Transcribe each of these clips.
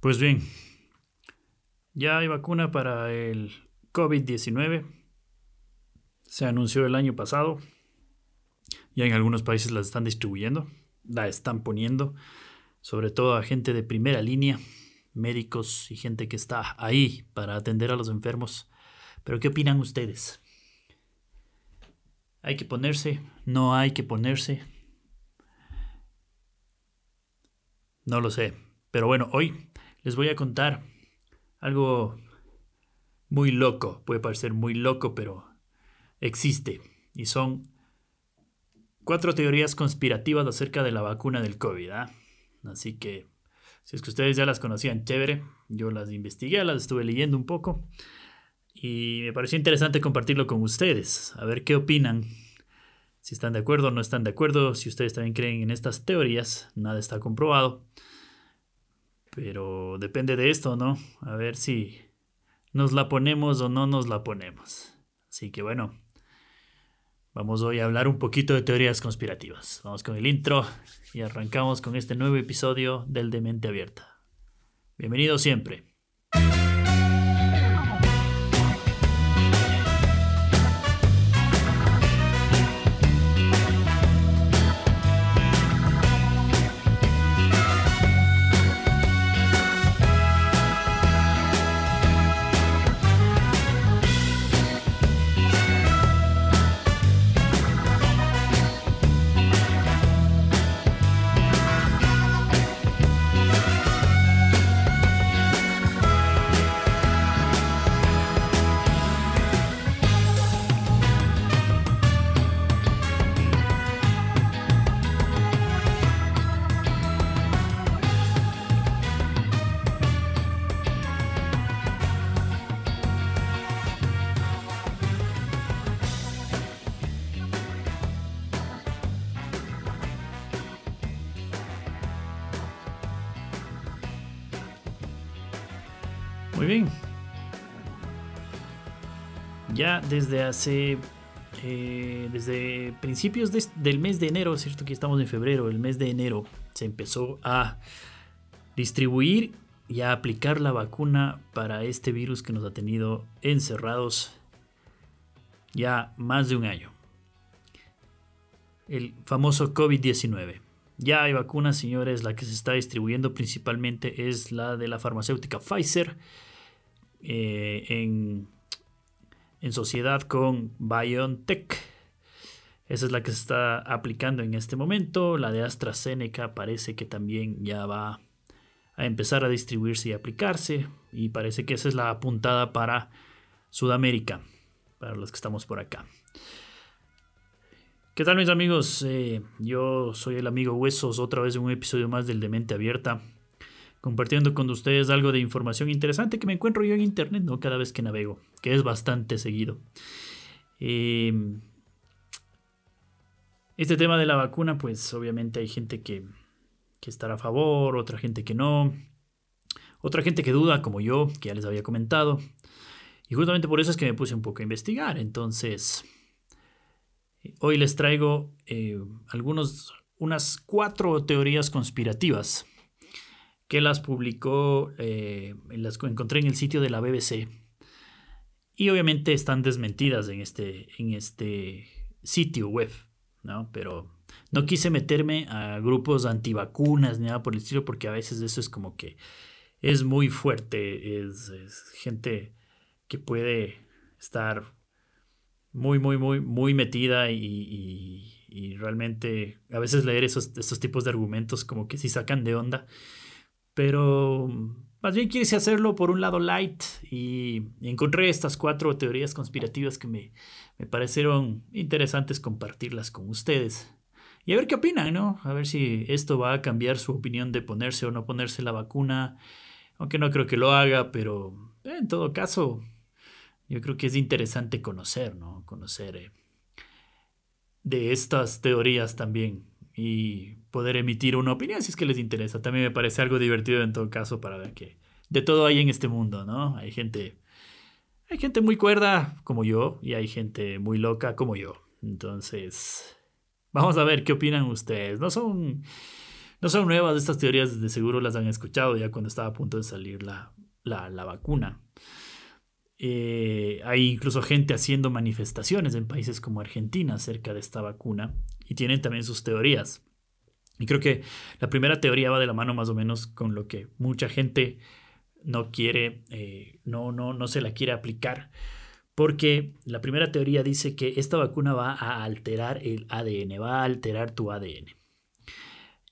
Pues bien, ya hay vacuna para el COVID-19. Se anunció el año pasado. Ya en algunos países la están distribuyendo, la están poniendo, sobre todo a gente de primera línea, médicos y gente que está ahí para atender a los enfermos. Pero ¿qué opinan ustedes? ¿Hay que ponerse? ¿No hay que ponerse? No lo sé. Pero bueno, hoy les voy a contar algo muy loco. Puede parecer muy loco, pero existe. Y son cuatro teorías conspirativas acerca de la vacuna del COVID. ¿ah? Así que, si es que ustedes ya las conocían, chévere. Yo las investigué, las estuve leyendo un poco. Y me pareció interesante compartirlo con ustedes. A ver qué opinan. Si están de acuerdo o no están de acuerdo. Si ustedes también creen en estas teorías. Nada está comprobado. Pero depende de esto, ¿no? A ver si nos la ponemos o no nos la ponemos. Así que bueno, vamos hoy a hablar un poquito de teorías conspirativas. Vamos con el intro y arrancamos con este nuevo episodio del de Mente Abierta. Bienvenido siempre. Muy bien. Ya desde hace. eh, desde principios de- del mes de enero, cierto que estamos en febrero, el mes de enero se empezó a distribuir y a aplicar la vacuna para este virus que nos ha tenido encerrados ya más de un año. El famoso COVID-19. Ya hay vacunas, señores, la que se está distribuyendo principalmente es la de la farmacéutica Pfizer eh, en, en sociedad con BioNTech. Esa es la que se está aplicando en este momento. La de AstraZeneca parece que también ya va a empezar a distribuirse y aplicarse. Y parece que esa es la apuntada para Sudamérica, para los que estamos por acá. ¿Qué tal mis amigos? Eh, yo soy el amigo Huesos, otra vez en un episodio más del Demente Abierta compartiendo con ustedes algo de información interesante que me encuentro yo en internet, ¿no? Cada vez que navego, que es bastante seguido. Eh, este tema de la vacuna, pues obviamente hay gente que, que estará a favor, otra gente que no, otra gente que duda, como yo, que ya les había comentado. Y justamente por eso es que me puse un poco a investigar. Entonces, hoy les traigo eh, algunos, unas cuatro teorías conspirativas que las publicó, eh, las encontré en el sitio de la BBC. Y obviamente están desmentidas en este, en este sitio web, ¿no? Pero no quise meterme a grupos antivacunas ni nada por el estilo, porque a veces eso es como que es muy fuerte, es, gente que puede estar muy, muy, muy, muy metida y, y, realmente a veces leer esos, esos tipos de argumentos como que sí sacan de onda. Pero más bien quise hacerlo por un lado light y encontré estas cuatro teorías conspirativas que me, me parecieron interesantes compartirlas con ustedes. Y a ver qué opinan, ¿no? A ver si esto va a cambiar su opinión de ponerse o no ponerse la vacuna. Aunque no creo que lo haga, pero en todo caso, yo creo que es interesante conocer, ¿no? Conocer eh, de estas teorías también y poder emitir una opinión si es que les interesa. También me parece algo divertido en todo caso para ver que de todo hay en este mundo, ¿no? Hay gente hay gente muy cuerda como yo y hay gente muy loca como yo. Entonces, vamos a ver qué opinan ustedes. No son no son nuevas estas teorías, de seguro las han escuchado ya cuando estaba a punto de salir la, la, vacuna. Eh, hay incluso gente haciendo manifestaciones en países como Argentina acerca de esta vacuna y tienen también sus teorías. Y creo que la primera teoría va de la mano más o menos con lo que mucha gente no quiere, eh, no, no, no se la quiere aplicar, porque la primera teoría dice que esta vacuna va a alterar el ADN, va a alterar tu ADN.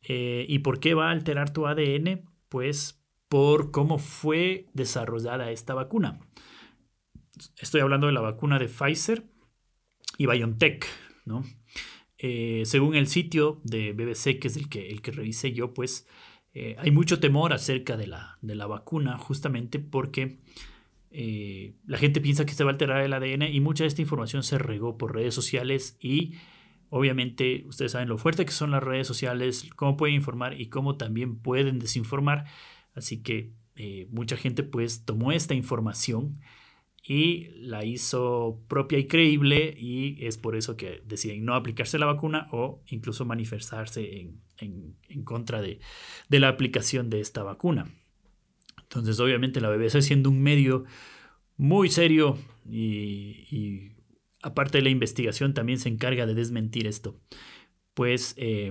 Eh, ¿Y por qué va a alterar tu ADN? Pues por cómo fue desarrollada esta vacuna. Estoy hablando de la vacuna de Pfizer y BioNTech, ¿no? Eh, según el sitio de BBC, que es el que, el que revisé yo, pues eh, hay mucho temor acerca de la, de la vacuna, justamente porque eh, la gente piensa que se va a alterar el ADN y mucha de esta información se regó por redes sociales y obviamente ustedes saben lo fuerte que son las redes sociales, cómo pueden informar y cómo también pueden desinformar. Así que mucha gente pues tomó esta información y la hizo propia y creíble y es por eso que deciden no aplicarse la vacuna o incluso manifestarse en, contra de, la aplicación de esta vacuna. Entonces obviamente la BBC siendo un medio muy serio y, aparte de la investigación también se encarga de desmentir esto. Pues eh,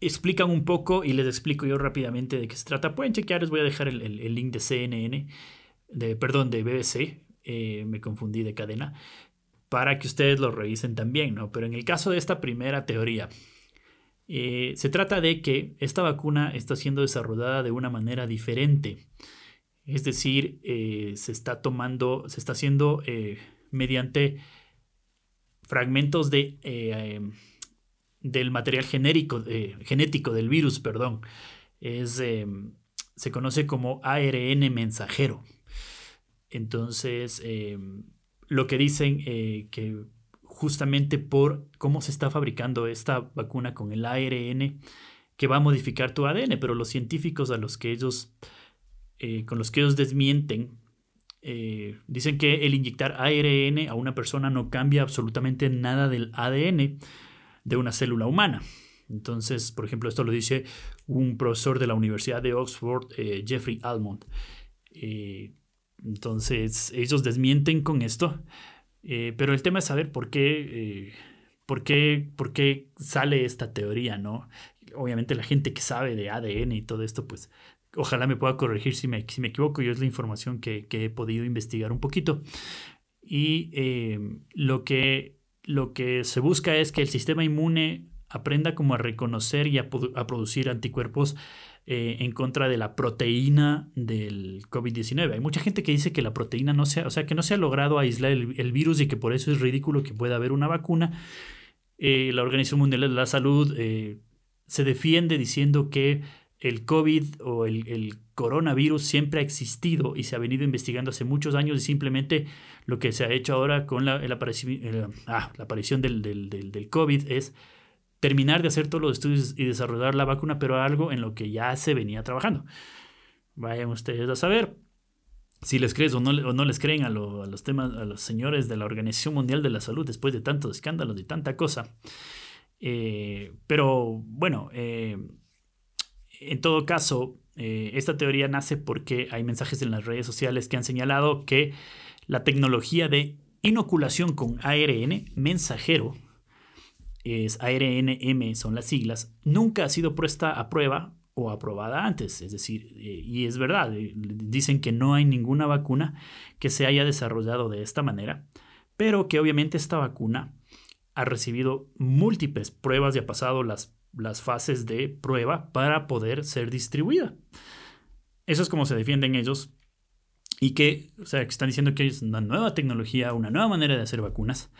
explican un poco y les explico yo rápidamente de qué se trata. Pueden chequear, les voy a dejar el link de CNN de, perdón, de BBC, eh, me confundí de cadena, para que ustedes lo revisen también, ¿no? Pero en el caso de esta primera teoría, eh, se trata de que esta vacuna está siendo desarrollada de una manera diferente. Es decir, eh, se está tomando, se está haciendo mediante fragmentos de, del material genérico, genético del virus, perdón. Es, se conoce como ARN mensajero. Entonces, em, lo que dicen eh, que justamente por cómo se está fabricando esta vacuna con el ARN que va a modificar tu ADN, pero los científicos a los que ellos, eh, con los que ellos desmienten, eh, dicen que el inyectar ARN a una persona no cambia absolutamente nada del ADN de una célula humana. Entonces, por ejemplo, esto lo dice un profesor de la Universidad de Oxford, Jeffrey Almond. Entonces, ellos desmienten con esto, eh, pero el tema es saber por qué, eh, por qué, por qué sale esta teoría, ¿no? Obviamente la gente que sabe de ADN y todo esto, pues ojalá me pueda corregir si me, si me equivoco, yo es la información que, he podido investigar un poquito. Y eh, lo, que, lo que se busca es que el sistema inmune aprenda como a reconocer y a producir anticuerpos eh, en contra de la proteína del COVID-19. Hay mucha gente que dice que la proteína no se, o sea, que no se ha logrado aislar el, virus y que por eso es ridículo que pueda haber una vacuna. Eh, la Organización Mundial de la Salud eh, se defiende diciendo que el COVID o el, coronavirus siempre ha existido y se ha venido investigando hace muchos años y simplemente lo que se ha hecho ahora con la, aparición, ah, la aparición del, del, del COVID es terminar de hacer todos los estudios y desarrollar la vacuna, pero algo en lo que ya se venía trabajando. Vayan ustedes a saber si les crees o no, les creen a, los temas, a los señores de la Organización Mundial de la Salud después de tantos escándalos y tanta cosa. Eh, pero bueno, eh, en todo caso, eh, esta teoría nace porque hay mensajes en las redes sociales que han señalado que la tecnología de inoculación con ARN mensajero es ARNM, son las siglas, nunca ha sido puesta a prueba o aprobada antes. Es decir, eh, y es verdad, eh, dicen que no hay ninguna vacuna que se haya desarrollado de esta manera, pero que obviamente esta vacuna ha recibido múltiples pruebas y ha pasado las, las fases de prueba para poder ser distribuida. Eso es como se defienden ellos y que, o sea, que están diciendo que es una nueva tecnología, una nueva manera de hacer vacunas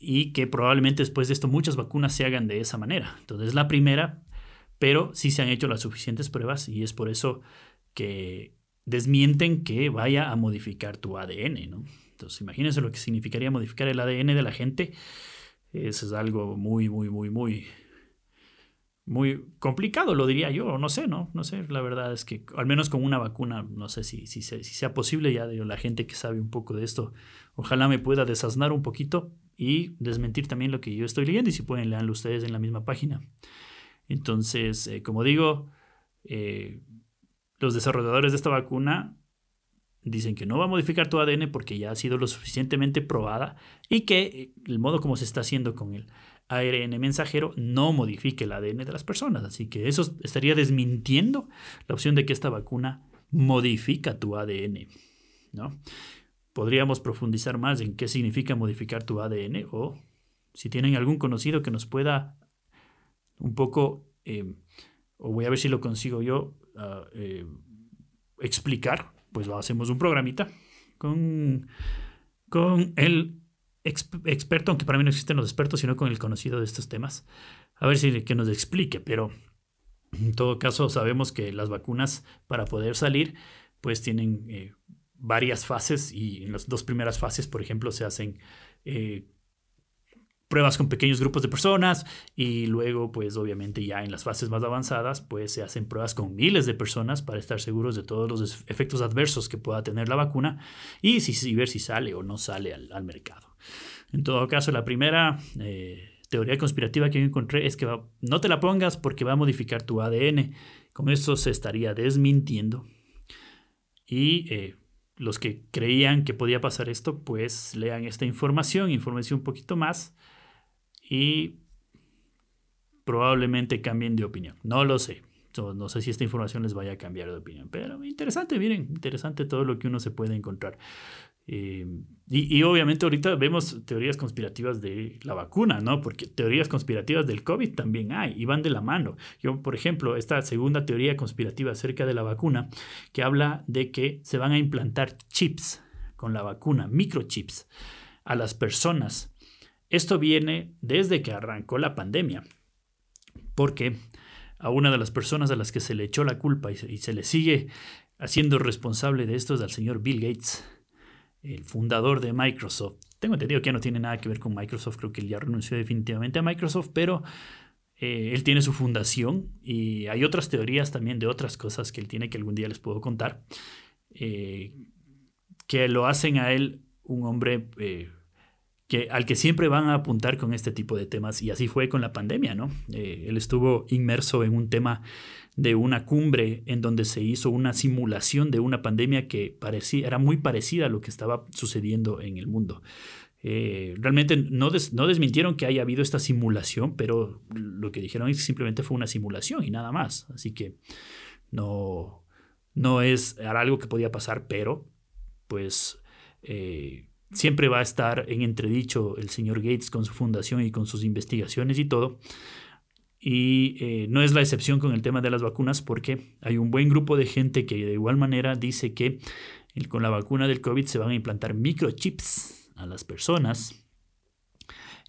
y que probablemente después de esto muchas vacunas se hagan de esa manera. Entonces es la primera, pero sí se han hecho las suficientes pruebas y es por eso que desmienten que vaya a modificar tu ADN, ¿no? Entonces imagínense lo que significaría modificar el ADN de la gente. Eso es algo muy, muy, muy, muy, muy complicado, lo diría yo, no sé, ¿no? No sé, la verdad es que al menos con una vacuna, no sé si, si, sea posible, ya la gente que sabe un poco de esto, ojalá me pueda desasnar un poquito y desmentir también lo que yo estoy leyendo y si pueden leerlo ustedes en la misma página. Entonces, eh, como digo, los desarrolladores de esta vacuna dicen que no va a modificar tu ADN porque ya ha sido lo suficientemente probada y que el modo como se está haciendo con el ARN mensajero no modifique el ADN de las personas. Así que eso estaría desmintiendo la opción de que esta vacuna modifica tu ADN. ¿no? Podríamos profundizar más en qué significa modificar tu ADN o si tienen algún conocido que nos pueda un poco, eh, o voy a ver si lo consigo yo, ah, eh, explicar pues hacemos un programita con, con el experto, aunque para mí no existen los expertos, sino con el conocido de estos temas. A ver si que nos explique, pero en todo caso sabemos que las vacunas para poder salir pues tienen eh, varias fases y en las dos primeras fases, por ejemplo, se hacen eh, pruebas con pequeños grupos de personas y luego pues obviamente ya en las fases más avanzadas pues se hacen pruebas con miles de personas para estar seguros de todos los efectos adversos que pueda tener la vacuna y, ver si sale o no sale al, mercado. En todo caso, la primera eh, teoría conspirativa que encontré es que no te la pongas porque va a modificar tu ADN. Con esto se estaría desmintiendo. Y eh, los que creían que podía pasar esto, pues lean esta información, información un poquito más y probablemente cambien de opinión. No lo sé. No sé si esta información les vaya a cambiar de opinión, pero interesante, miren, interesante todo lo que uno se puede encontrar. Eh, y, obviamente ahorita vemos teorías conspirativas de la vacuna, ¿no? Porque teorías conspirativas del COVID también hay y van de la mano. Yo, por ejemplo, esta segunda teoría conspirativa acerca de la vacuna, que habla de que se van a implantar chips con la vacuna, microchips, a las personas esto viene desde que arrancó la pandemia, porque a una de las personas a las que se le echó la culpa y se, le sigue haciendo responsable de esto es al señor Bill Gates, el fundador de Microsoft. Tengo entendido que ya no tiene nada que ver con Microsoft, creo que él ya renunció definitivamente a Microsoft, pero eh, él tiene su fundación y hay otras teorías también de otras cosas que él tiene que algún día les puedo contar, eh, que lo hacen a él un hombre eh, que, al que siempre van a apuntar con este tipo de temas. Y así fue con la pandemia, ¿no? Él estuvo inmerso en un tema de una cumbre en donde se hizo una simulación de una pandemia que parecía, era muy parecida a lo que estaba sucediendo en el mundo. Eh, realmente no, no desmintieron que haya habido esta simulación, pero lo que dijeron es que simplemente fue una simulación y nada más. Así que no, no es algo que podía pasar, pero pues eh, siempre va a estar en entredicho el señor Gates con su fundación y con sus investigaciones y todo. Y eh, no es la excepción con el tema de las vacunas porque hay un buen grupo de gente que de igual manera dice que con la vacuna del COVID se van a implantar microchips a las personas.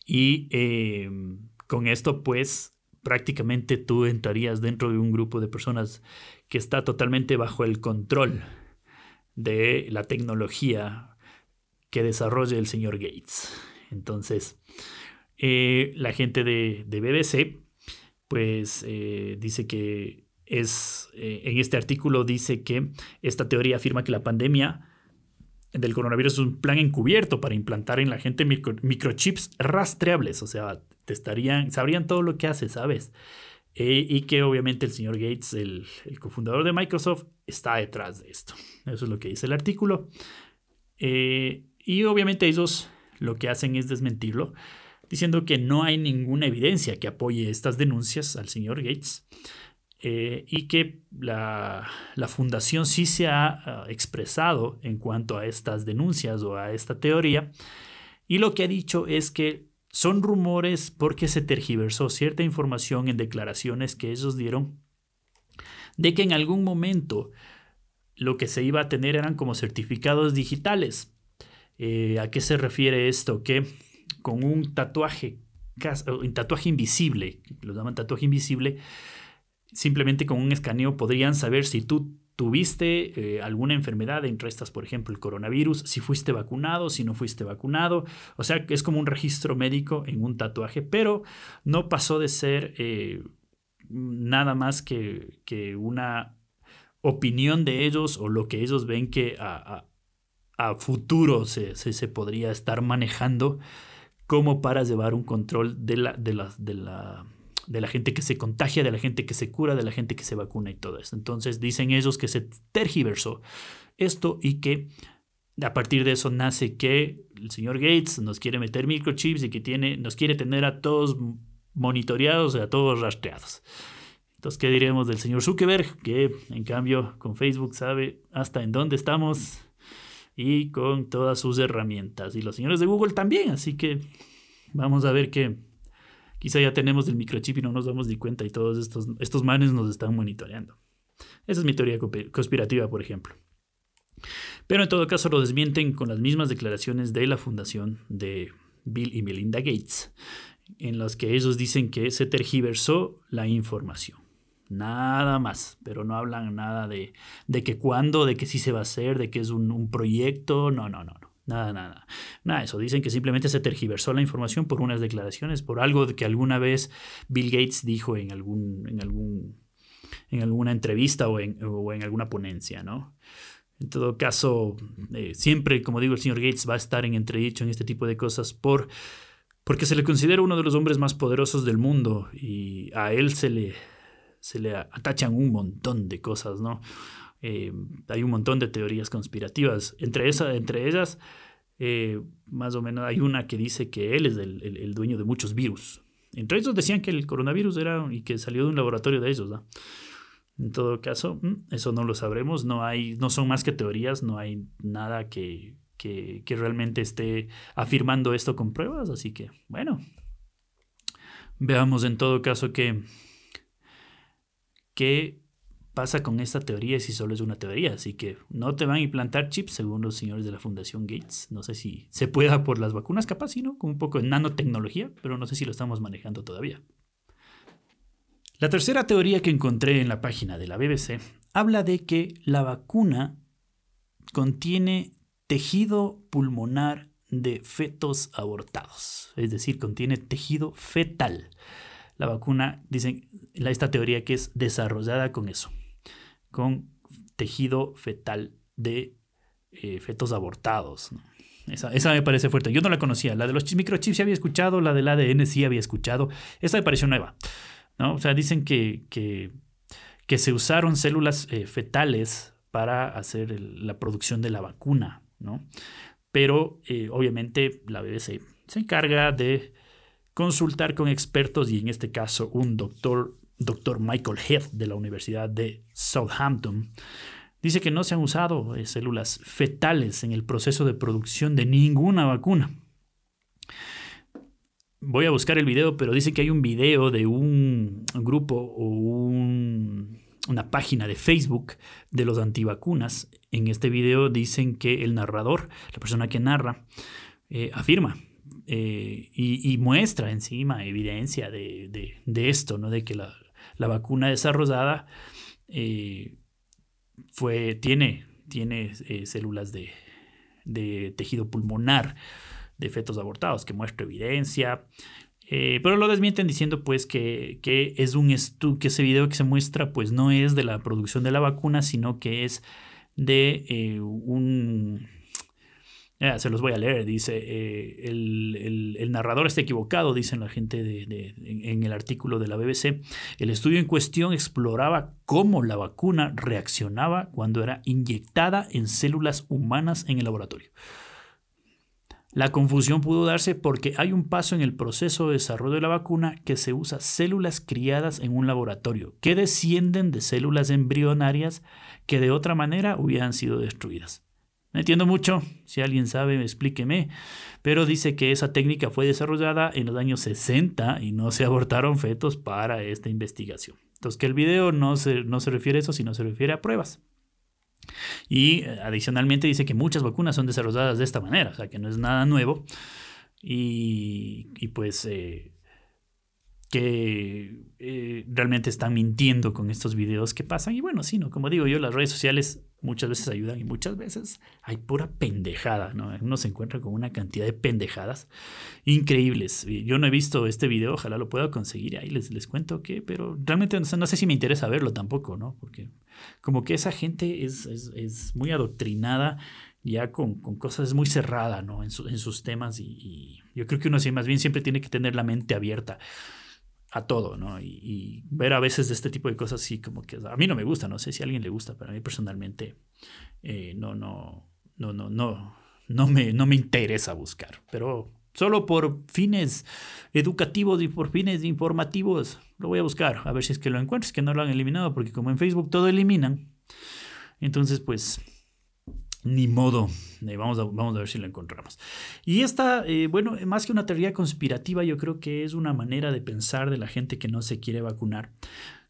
Y eh, con esto pues prácticamente tú entrarías dentro de un grupo de personas que está totalmente bajo el control de la tecnología que desarrolle el señor Gates. Entonces, eh, la gente de, BBC, pues eh, dice que es, eh, en este artículo dice que esta teoría afirma que la pandemia del coronavirus es un plan encubierto para implantar en la gente microchips rastreables, o sea, te estarían, sabrían todo lo que hace, ¿sabes? y que obviamente el señor Gates, el, cofundador de Microsoft, está detrás de esto. Eso es lo que dice el artículo. Eh, y obviamente ellos lo que hacen es desmentirlo, diciendo que no hay ninguna evidencia que apoye estas denuncias al señor Gates eh, y que la, fundación sí se ha ah, expresado en cuanto a estas denuncias o a esta teoría y lo que ha dicho es que son rumores porque se tergiversó cierta información en declaraciones que ellos dieron de que en algún momento lo que se iba a tener eran como certificados digitales eh, ¿A qué se refiere esto? Que con un tatuaje, un tatuaje invisible, lo llaman tatuaje invisible, simplemente con un escaneo podrían saber si tú tuviste eh, alguna enfermedad, entre estas, por ejemplo, el coronavirus, si fuiste vacunado, si no fuiste vacunado. O sea, es como un registro médico en un tatuaje, pero no pasó de ser eh, nada más que, una opinión de ellos o lo que ellos ven que a, a futuro se, se, podría estar manejando como para llevar un control de la, de la, de la de la gente que se contagia, de la gente que se cura, de la gente que se vacuna y todo eso. Entonces dicen ellos que se tergiversó esto y que a partir de eso nace que el señor Gates nos quiere meter microchips y que tiene, nos quiere tener a todos monitoreados, a todos rastreados. Entonces, ¿qué diremos del señor Zuckerberg? Que en cambio con Facebook sabe hasta en dónde estamos y con todas sus herramientas. Y los señores de Google también, así que vamos a ver que quizá ya tenemos el microchip y no nos damos ni cuenta y todos estos, estos manes nos están monitoreando. Esa es mi teoría conspirativa, por ejemplo. Pero en todo caso lo desmienten con las mismas declaraciones de la fundación de Bill y Melinda Gates, en las que ellos dicen que se tergiversó la información. Nada más, pero no hablan nada de, de que cuándo, de que sí se va a hacer, de que es un, proyecto, no, no, no, no. Nada, nada, nada. Eso dicen que simplemente se tergiversó la información por unas declaraciones, por algo que alguna vez Bill Gates dijo en algún, en algún, en alguna entrevista o en, o en alguna ponencia, ¿no? En todo caso, eh, siempre, como digo, el señor Gates va a estar en entredicho en este tipo de cosas por, porque se le considera uno de los hombres más poderosos del mundo y a él se le, se le atachan un montón de cosas, ¿no? Eh, hay un montón de teorías conspirativas. Entre, esa, entre ellas, eh, más o menos hay una que dice que él es el, el, dueño de muchos virus. Entre ellos decían que el coronavirus era y que salió de un laboratorio de ellos, ¿no? En todo caso, mm, eso no lo sabremos, no, hay, no son más que teorías, no hay nada que, que, realmente esté afirmando esto con pruebas, así que bueno, veamos en todo caso qué, qué pasa con esta teoría si solo es una teoría, así que no te van a implantar chips según los señores de la Fundación Gates, no sé si se pueda por las vacunas, capaz, sí, ¿no? Con un poco de nanotecnología, pero no sé si lo estamos manejando todavía. La tercera teoría que encontré en la página de la BBC habla de que la vacuna contiene tejido pulmonar de fetos abortados, es decir, contiene tejido fetal. La vacuna, dicen, esta teoría que es desarrollada con eso, con tejido fetal de eh, fetos abortados. Esa, me parece fuerte. Yo no la conocía. La de los microchips sí había escuchado, la del ADN sí había escuchado. Esta me pareció nueva. ¿no? O sea, dicen que, que, se usaron células eh, fetales para hacer la producción de la vacuna, ¿no? Pero eh, obviamente la BBC se encarga de consultar con expertos y en este caso un doctor, doctor Michael Heath de la Universidad de Southampton, dice que no se han usado eh, células fetales en el proceso de producción de ninguna vacuna voy a buscar el video, pero dice que hay un video de un grupo o una página de Facebook de los antivacunas. En este video dicen que el narrador, la persona que narra, eh, afirma eh, y, muestra encima evidencia de, esto, ¿no? de que la, vacuna desarrollada eh, fue, tiene, tiene células de, de tejido pulmonar de fetos abortados, que muestra evidencia. Eh, pero lo desmienten diciendo pues que, es un estudio, que ese video que se muestra pues no es de la producción de la vacuna, sino que es de un... se los voy a leer, dice, eh, el, narrador está equivocado, dicen la gente en el artículo de la BBC. El estudio en cuestión exploraba cómo la vacuna reaccionaba cuando era inyectada en células humanas en el laboratorio. La confusión pudo darse porque hay un paso en el proceso de desarrollo de la vacuna que se usa células criadas en un laboratorio, que descienden de células embrionarias que de otra manera hubieran sido destruidas. No entiendo mucho, si alguien sabe, explíqueme, pero dice que esa técnica fue desarrollada en los años 60 y no se abortaron fetos para esta investigación. Entonces que el video no se, no se refiere a eso, sino se refiere a pruebas. Y eh, adicionalmente dice que muchas vacunas son desarrolladas de esta manera, o sea que no es nada nuevo. Y, pues eh, que eh, realmente están mintiendo con estos videos que pasan. Y bueno, sí, ¿no? Como digo yo, las redes sociales muchas veces ayudan y muchas veces hay pura pendejada, ¿no? Uno se encuentra con una cantidad de pendejadas increíbles. Yo no he visto este video, ojalá lo pueda conseguir, ahí les, les cuento que, pero realmente no sé, si me interesa verlo tampoco, ¿no? Porque como que esa gente es, es, muy adoctrinada ya con, con, cosas muy cerradas, ¿no? En, en sus temas y, y, yo creo que uno sí más bien siempre tiene que tener la mente abierta a todo, ¿no? Y, ver a veces este tipo de cosas así como que a mí no me gusta, no sé si a alguien le gusta, pero a mí personalmente eh, no, no, no, no, no, no me, no me interesa buscar, pero solo por fines educativos y por fines informativos lo voy a buscar, a ver si es que lo encuentro, es que no lo han eliminado, porque como en Facebook todo eliminan, entonces pues ni modo. Eh, vamos, a, vamos a ver si lo encontramos. Y esta, eh, bueno, más que una teoría conspirativa, yo creo que es una manera de pensar de la gente que no se quiere vacunar,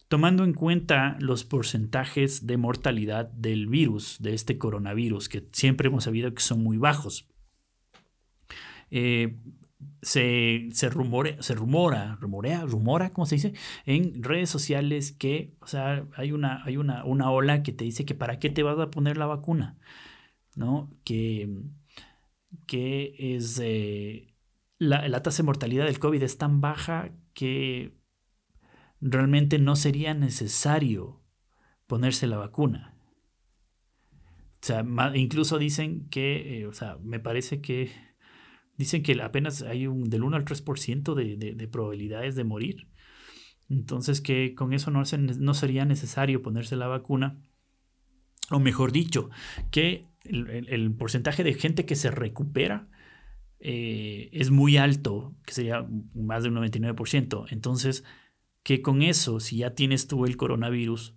tomando en cuenta los porcentajes de mortalidad del virus, de este coronavirus, que siempre hemos sabido que son muy bajos. Eh, se, se, rumore, se rumora, rumorea, rumora, ¿cómo se dice? En redes sociales que, o sea, hay una, hay una, una ola que te dice que para qué te vas a poner la vacuna. ¿No? Que, que es eh, la, tasa de mortalidad del COVID es tan baja que realmente no sería necesario ponerse la vacuna. O sea, incluso dicen que, eh, o sea, me parece que dicen que apenas hay un del 1 al 3% de, de, de, probabilidades de morir. Entonces que con eso no, no sería necesario ponerse la vacuna. O mejor dicho, que el, porcentaje de gente que se recupera eh, es muy alto, que sería más del 99%. Entonces, que con eso, si ya tienes tú el coronavirus,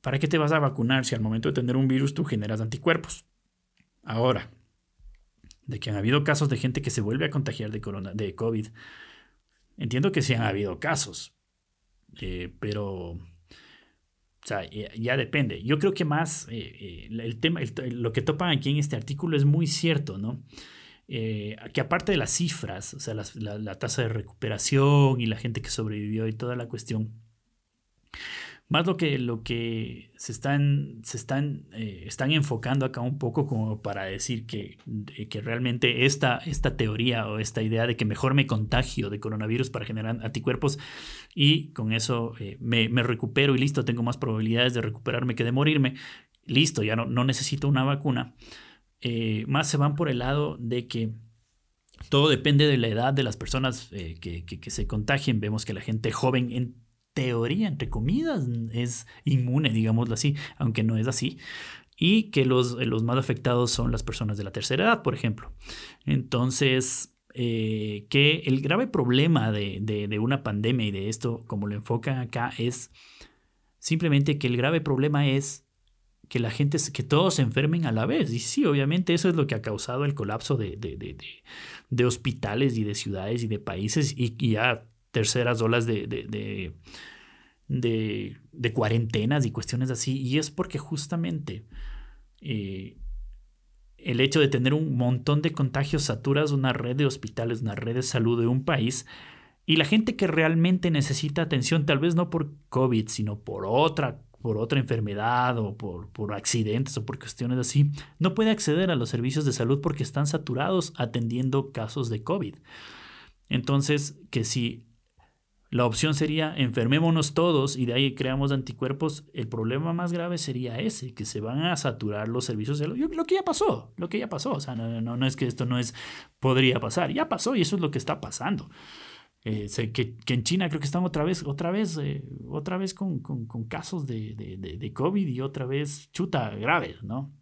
¿para qué te vas a vacunar si al momento de tener un virus tú generas anticuerpos? Ahora, de que han habido casos de gente que se vuelve a contagiar de, corona, de COVID, entiendo que sí han habido casos, eh, pero sea, ya, depende. Yo creo que más eh, eh, el tema, lo que topan aquí en este artículo es muy cierto, ¿no? Eh, que aparte de las cifras, o sea, la, tasa de recuperación y la gente que sobrevivió y toda la cuestión, más lo que, lo que se están, se están, eh, están enfocando acá un poco como para decir que, que realmente esta, esta teoría o esta idea de que mejor me contagio de coronavirus para generar anticuerpos y con eso eh, me, me, recupero y listo, tengo más probabilidades de recuperarme que de morirme, listo, ya no, no necesito una vacuna, eh, más se van por el lado de que todo depende de la edad de las personas que, que, que se contagien. Vemos que la gente joven en teoría, entre comillas, es inmune, digámoslo así, aunque no es así. Y que los, los más afectados son las personas de la tercera edad, por ejemplo. Entonces, eh, que el grave problema de, de, una pandemia y de esto, como lo enfocan acá, es simplemente que el grave problema es que la gente, que todos se enfermen a la vez. Y sí, obviamente eso es lo que ha causado el colapso de, de, de hospitales y de ciudades y de países y, y ya terceras olas de, de, de, cuarentenas y cuestiones así. Y es porque justamente eh, el hecho de tener un montón de contagios saturas una red de hospitales, una red de salud de un país. Y la gente que realmente necesita atención, tal vez no por COVID, sino por otra, por otra enfermedad o por, por accidentes o por cuestiones así, no puede acceder a los servicios de salud porque están saturados atendiendo casos de COVID. Entonces, que si la opción sería enfermémonos todos y de ahí creamos anticuerpos. El problema más grave sería ese, que se van a saturar los servicios de salud. Lo que ya pasó, lo que ya pasó. O sea, no, no, es que esto no es, podría pasar, ya pasó y eso es lo que está pasando. Eh, sé que, en China creo que están otra vez, otra vez, eh, otra vez con, casos de, COVID y otra vez chuta graves, ¿no?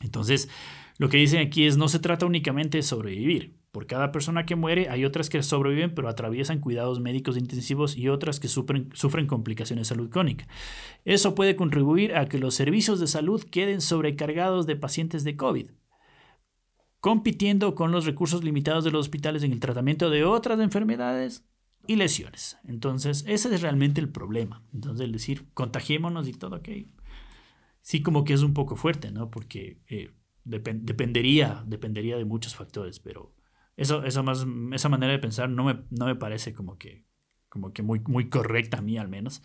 Entonces, lo que dicen aquí es no se trata únicamente de sobrevivir, por cada persona que muere hay otras que sobreviven pero atraviesan cuidados médicos intensivos y otras que sufren, complicaciones de salud crónica. Eso puede contribuir a que los servicios de salud queden sobrecargados de pacientes de COVID, compitiendo con los recursos limitados de los hospitales en el tratamiento de otras enfermedades y lesiones. Entonces, ese es realmente el problema. Entonces, el decir, contagiémonos y todo, ok. Sí, como que es un poco fuerte, ¿no? Porque eh, dependería, dependería de muchos factores, pero eso, eso más, esa manera de pensar no me, no me parece como que, como que muy, muy correcta a mí al menos.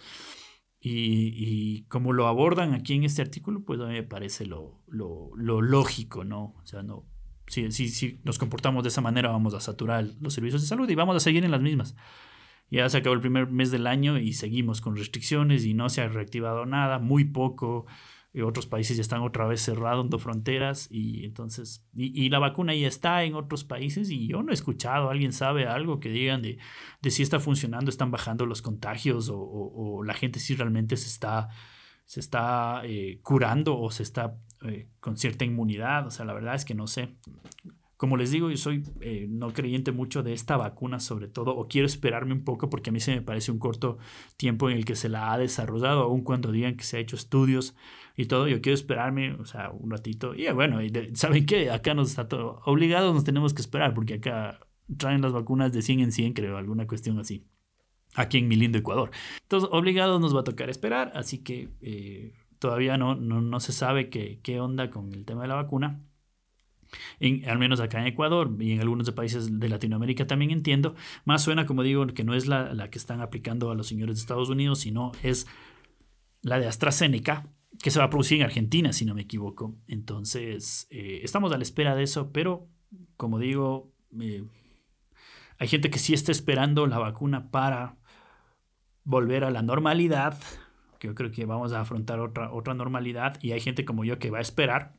Y, y como lo abordan aquí en este artículo, pues a mí me parece lo, lo, lo lógico, ¿no? O sea, no, si, si, si nos comportamos de esa manera vamos a saturar los servicios de salud y vamos a seguir en las mismas. Ya se acabó el primer mes del año y seguimos con restricciones y no se ha reactivado nada, muy poco. Otros países ya están otra vez cerrando fronteras y entonces, y, la vacuna ya está en otros países y yo no he escuchado, alguien sabe algo que digan de, de si está funcionando, están bajando los contagios o, la gente si realmente se está, se está eh, curando o se está eh, con cierta inmunidad, o sea, la verdad es que no sé. Como les digo, yo soy eh, no creyente mucho de esta vacuna, sobre todo, o quiero esperarme un poco porque a mí se me parece un corto tiempo en el que se la ha desarrollado, aun cuando digan que se ha hecho estudios y todo. Yo quiero esperarme, o sea, un ratito. Y bueno, ¿saben qué? Acá nos está todo obligados, nos tenemos que esperar porque acá traen las vacunas de 100 en 100, creo, alguna cuestión así. Aquí en mi lindo Ecuador. Entonces, obligados nos va a tocar esperar, así que eh, todavía no, no, no se sabe qué, qué onda con el tema de la vacuna al menos acá en Ecuador y en algunos de países de Latinoamérica también entiendo, más suena como digo que no es la, la que están aplicando a los señores de Estados Unidos, sino es la de AstraZeneca, que se va a producir en Argentina, si no me equivoco. Entonces, eh, estamos a la espera de eso, pero como digo, eh, hay gente que sí está esperando la vacuna para volver a la normalidad, que yo creo que vamos a afrontar otra, otra normalidad, y hay gente como yo que va a esperar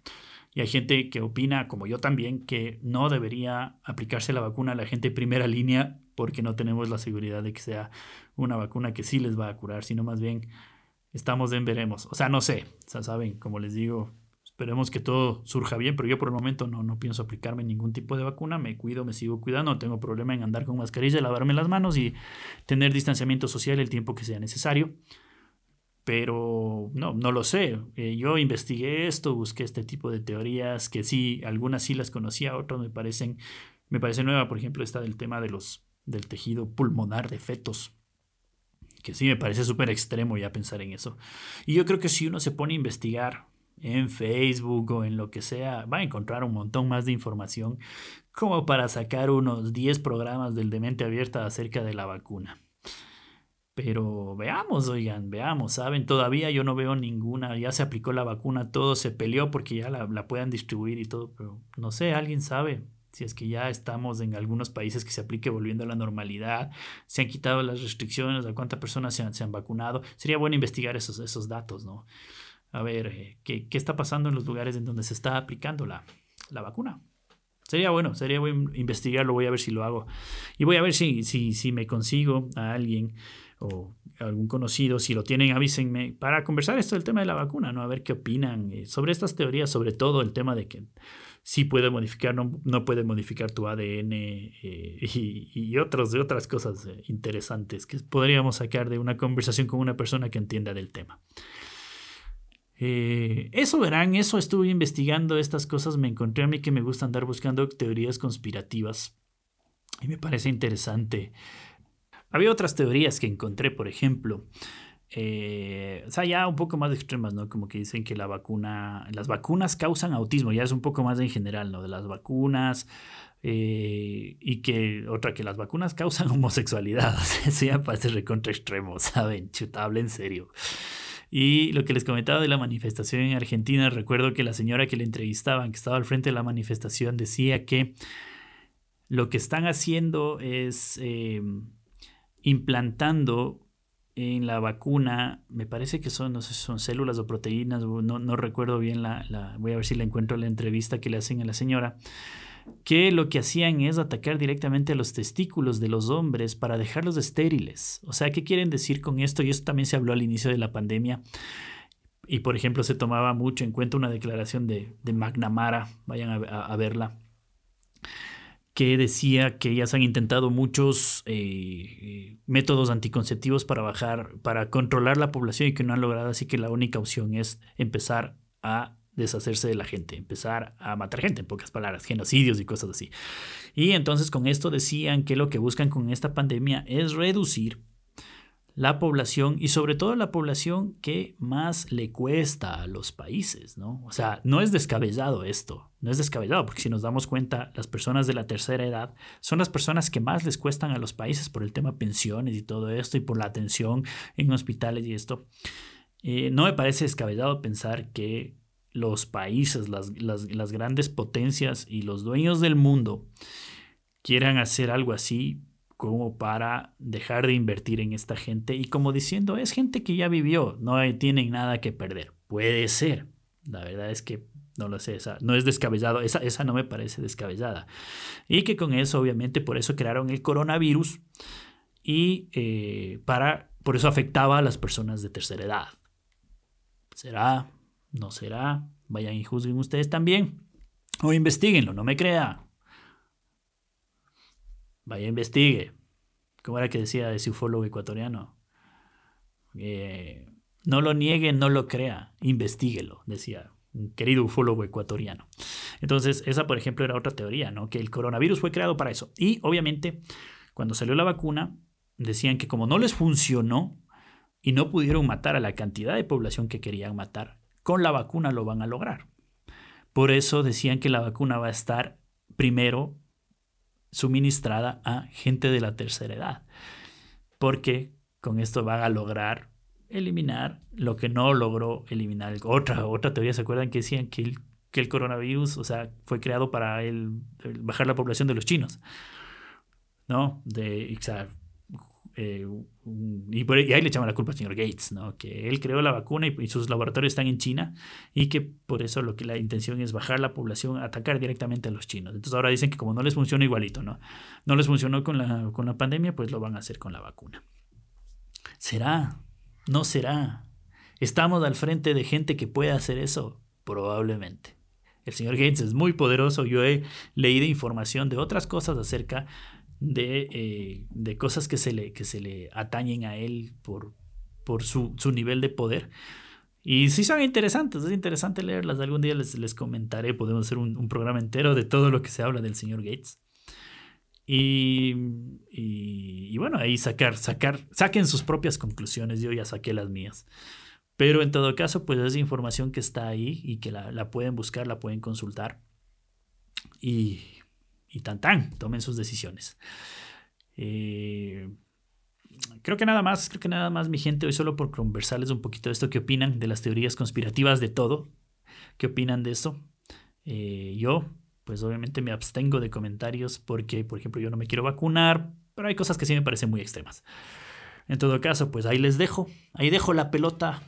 y hay gente que opina, como yo también, que no debería aplicarse la vacuna a la gente de primera línea porque no tenemos la seguridad de que sea una vacuna que sí les va a curar, sino más bien estamos en veremos. O sea, no sé, o sea, saben, como les digo, esperemos que todo surja bien, pero yo por el momento no, no pienso aplicarme ningún tipo de vacuna, me cuido, me sigo cuidando, no tengo problema en andar con mascarilla, lavarme las manos y tener distanciamiento social el tiempo que sea necesario pero no, no lo sé. Eh, yo investigué esto, busqué este tipo de teorías que sí, algunas sí las conocía, otras me parecen, me parece nueva, por ejemplo, esta del tema de los, del tejido pulmonar de fetos, que sí me parece súper extremo ya pensar en eso. Y yo creo que si uno se pone a investigar en Facebook o en lo que sea, va a encontrar un montón más de información como para sacar unos 10 programas del Demente Abierta acerca de la vacuna. Pero veamos, oigan, veamos, ¿saben? Todavía yo no veo ninguna, ya se aplicó la vacuna, todo se peleó porque ya la, la puedan distribuir y todo, pero no sé, alguien sabe si es que ya estamos en algunos países que se aplique volviendo a la normalidad, se han quitado las restricciones, a cuántas personas se han, se han vacunado. Sería bueno investigar esos, esos datos, ¿no? A ver, eh, ¿qué, ¿qué, está pasando en los lugares en donde se está aplicando la, la vacuna? Sería bueno, sería bueno investigarlo, voy a ver si lo hago. Y voy a ver si, si, si me consigo a alguien o algún conocido, si lo tienen, avísenme para conversar esto del tema de la vacuna, ¿no? A ver qué opinan eh, sobre estas teorías, sobre todo el tema de que sí puede modificar, no, no puede modificar tu ADN eh, y, y otros, otras cosas eh, interesantes que podríamos sacar de una conversación con una persona que entienda del tema. eso verán, eso estuve investigando estas cosas, me encontré a mí que me gusta andar buscando teorías conspirativas y me parece interesante había otras teorías que encontré, por ejemplo, eh, o sea, ya un poco más extremas, ¿no? Como que dicen que la vacuna, las vacunas causan autismo, ya es un poco más en general, ¿no? De las vacunas eh, y que otra que las vacunas causan homosexualidad, eso ya parece recontra extremo, ¿saben? Chutable en serio. Y lo que les comentaba de la manifestación en Argentina, recuerdo que la señora que le entrevistaban, que estaba al frente de la manifestación, decía que lo que están haciendo es... Eh, implantando en la vacuna, me parece que son, no sé, son células o proteínas, no, no recuerdo bien la, la, voy a ver si la encuentro en la entrevista que le hacen a la señora, que lo que hacían es atacar directamente a los testículos de los hombres para dejarlos estériles. O sea, ¿qué quieren decir con esto? Y esto también se habló al inicio de la pandemia. Y por ejemplo, se tomaba mucho en cuenta una declaración de, de McNamara, vayan a verla, que decía que ellas han intentado muchos eh, métodos anticonceptivos para bajar, para controlar la población y que no han logrado, así que la única opción es empezar a deshacerse de la gente, empezar a matar gente, en pocas palabras, genocidios y cosas así. Y entonces con esto decían que lo que buscan con esta pandemia es reducir la población y sobre todo la población que más le cuesta a los países, ¿no? O sea, no es descabellado esto, no es descabellado, porque si nos damos cuenta, las personas de la tercera edad son las personas que más les cuestan a los países por el tema pensiones y todo esto y por la atención en hospitales y esto. Eh, no me parece descabellado pensar que los países, las, las grandes potencias y los dueños del mundo quieran hacer algo así como para dejar de invertir en esta gente y como diciendo, es gente que ya vivió, no tienen nada que perder. Puede ser. La verdad es que no lo sé, esa no es descabellado, esa, esa no me parece descabellada. Y que con eso, obviamente, por eso crearon el coronavirus y eh, para, por eso afectaba a las personas de tercera edad. ¿Será? ¿No será? Vayan y juzguen ustedes también. O investiguenlo, no me crea. Vaya, investigue. ¿Cómo era que decía ese ufólogo ecuatoriano? Eh, no lo niegue, no lo crea, investiguelo, decía un querido ufólogo ecuatoriano. Entonces, esa, por ejemplo, era otra teoría, ¿no? Que el coronavirus fue creado para eso. Y, obviamente, cuando salió la vacuna, decían que como no les funcionó y no pudieron matar a la cantidad de población que querían matar, con la vacuna lo van a lograr. Por eso decían que la vacuna va a estar primero suministrada a gente de la tercera edad, porque con esto van a lograr eliminar lo que no logró eliminar. Otra, otra teoría, ¿se acuerdan que decían que el, que el coronavirus, o sea, fue creado para el, bajar la población de los chinos? ¿No? De, eh, y, ahí le echamos la culpa al señor Gates, ¿no? Que él creó la vacuna y, sus laboratorios están en China y que por eso lo que la intención es bajar la población, atacar directamente a los chinos. Entonces ahora dicen que como no les funciona igualito, ¿no? No les funcionó con la, con la pandemia, pues lo van a hacer con la vacuna. ¿Será? ¿No será? ¿Estamos al frente de gente que puede hacer eso? Probablemente. El señor Gates es muy poderoso. Yo he leído información de otras cosas acerca eh, de, cosas que se, le, que se le atañen a él por, por su, nivel de poder. Y sí son interesantes, es interesante leerlas. Algún día les, les comentaré, podemos hacer un, programa entero de todo lo que se habla del señor Gates. Y, y, bueno, ahí sacar, sacar, saquen sus propias conclusiones. Yo ya saqué las mías. Pero en todo caso, pues es información que está ahí y que la, la pueden buscar, la pueden consultar. Y, y tan tan, tomen sus decisiones. Eh, creo que nada más, creo que nada más, mi gente, hoy solo por conversarles un poquito de esto, qué opinan de las teorías conspirativas de todo, qué opinan de esto. Eh, yo, pues obviamente me abstengo de comentarios porque, por ejemplo, yo no me quiero vacunar, pero hay cosas que sí me parecen muy extremas. En todo caso, pues ahí les dejo, ahí dejo la pelota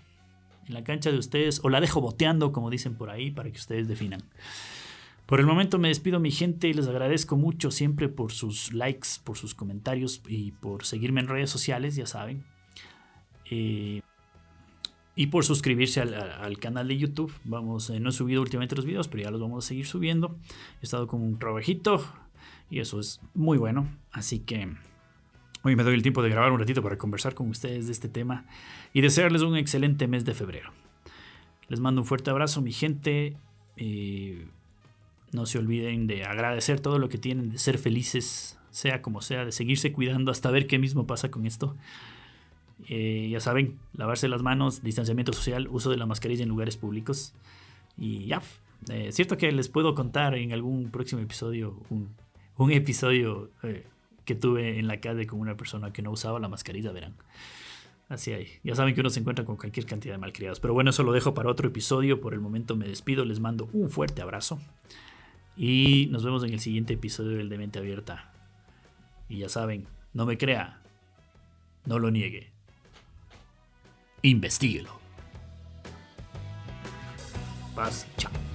en la cancha de ustedes, o la dejo boteando, como dicen por ahí, para que ustedes definan. Por el momento me despido mi gente y les agradezco mucho siempre por sus likes, por sus comentarios y por seguirme en redes sociales, ya saben. Eh, y por suscribirse al, canal de YouTube. Vamos, eh, no he subido últimamente los videos, pero ya los vamos a seguir subiendo. He estado con un trabajito y eso es muy bueno. Así que hoy me doy el tiempo de grabar un ratito para conversar con ustedes de este tema y desearles un excelente mes de febrero. Les mando un fuerte abrazo, mi gente. Eh, no se olviden de agradecer todo lo que tienen, de ser felices, sea como sea, de seguirse cuidando hasta ver qué mismo pasa con esto. Eh, ya saben, lavarse las manos, distanciamiento social, uso de la mascarilla en lugares públicos. Y ya, eh, cierto que les puedo contar en algún próximo episodio un, episodio eh, que tuve en la calle con una persona que no usaba la mascarilla, verán. Así hay. Ya saben que uno se encuentra con cualquier cantidad de malcriados. Pero bueno, eso lo dejo para otro episodio. Por el momento me despido. Les mando un fuerte abrazo. Y nos vemos en el siguiente episodio del Demente Abierta. Y ya saben, no me crea, no lo niegue. Investíguelo. Paz, chao.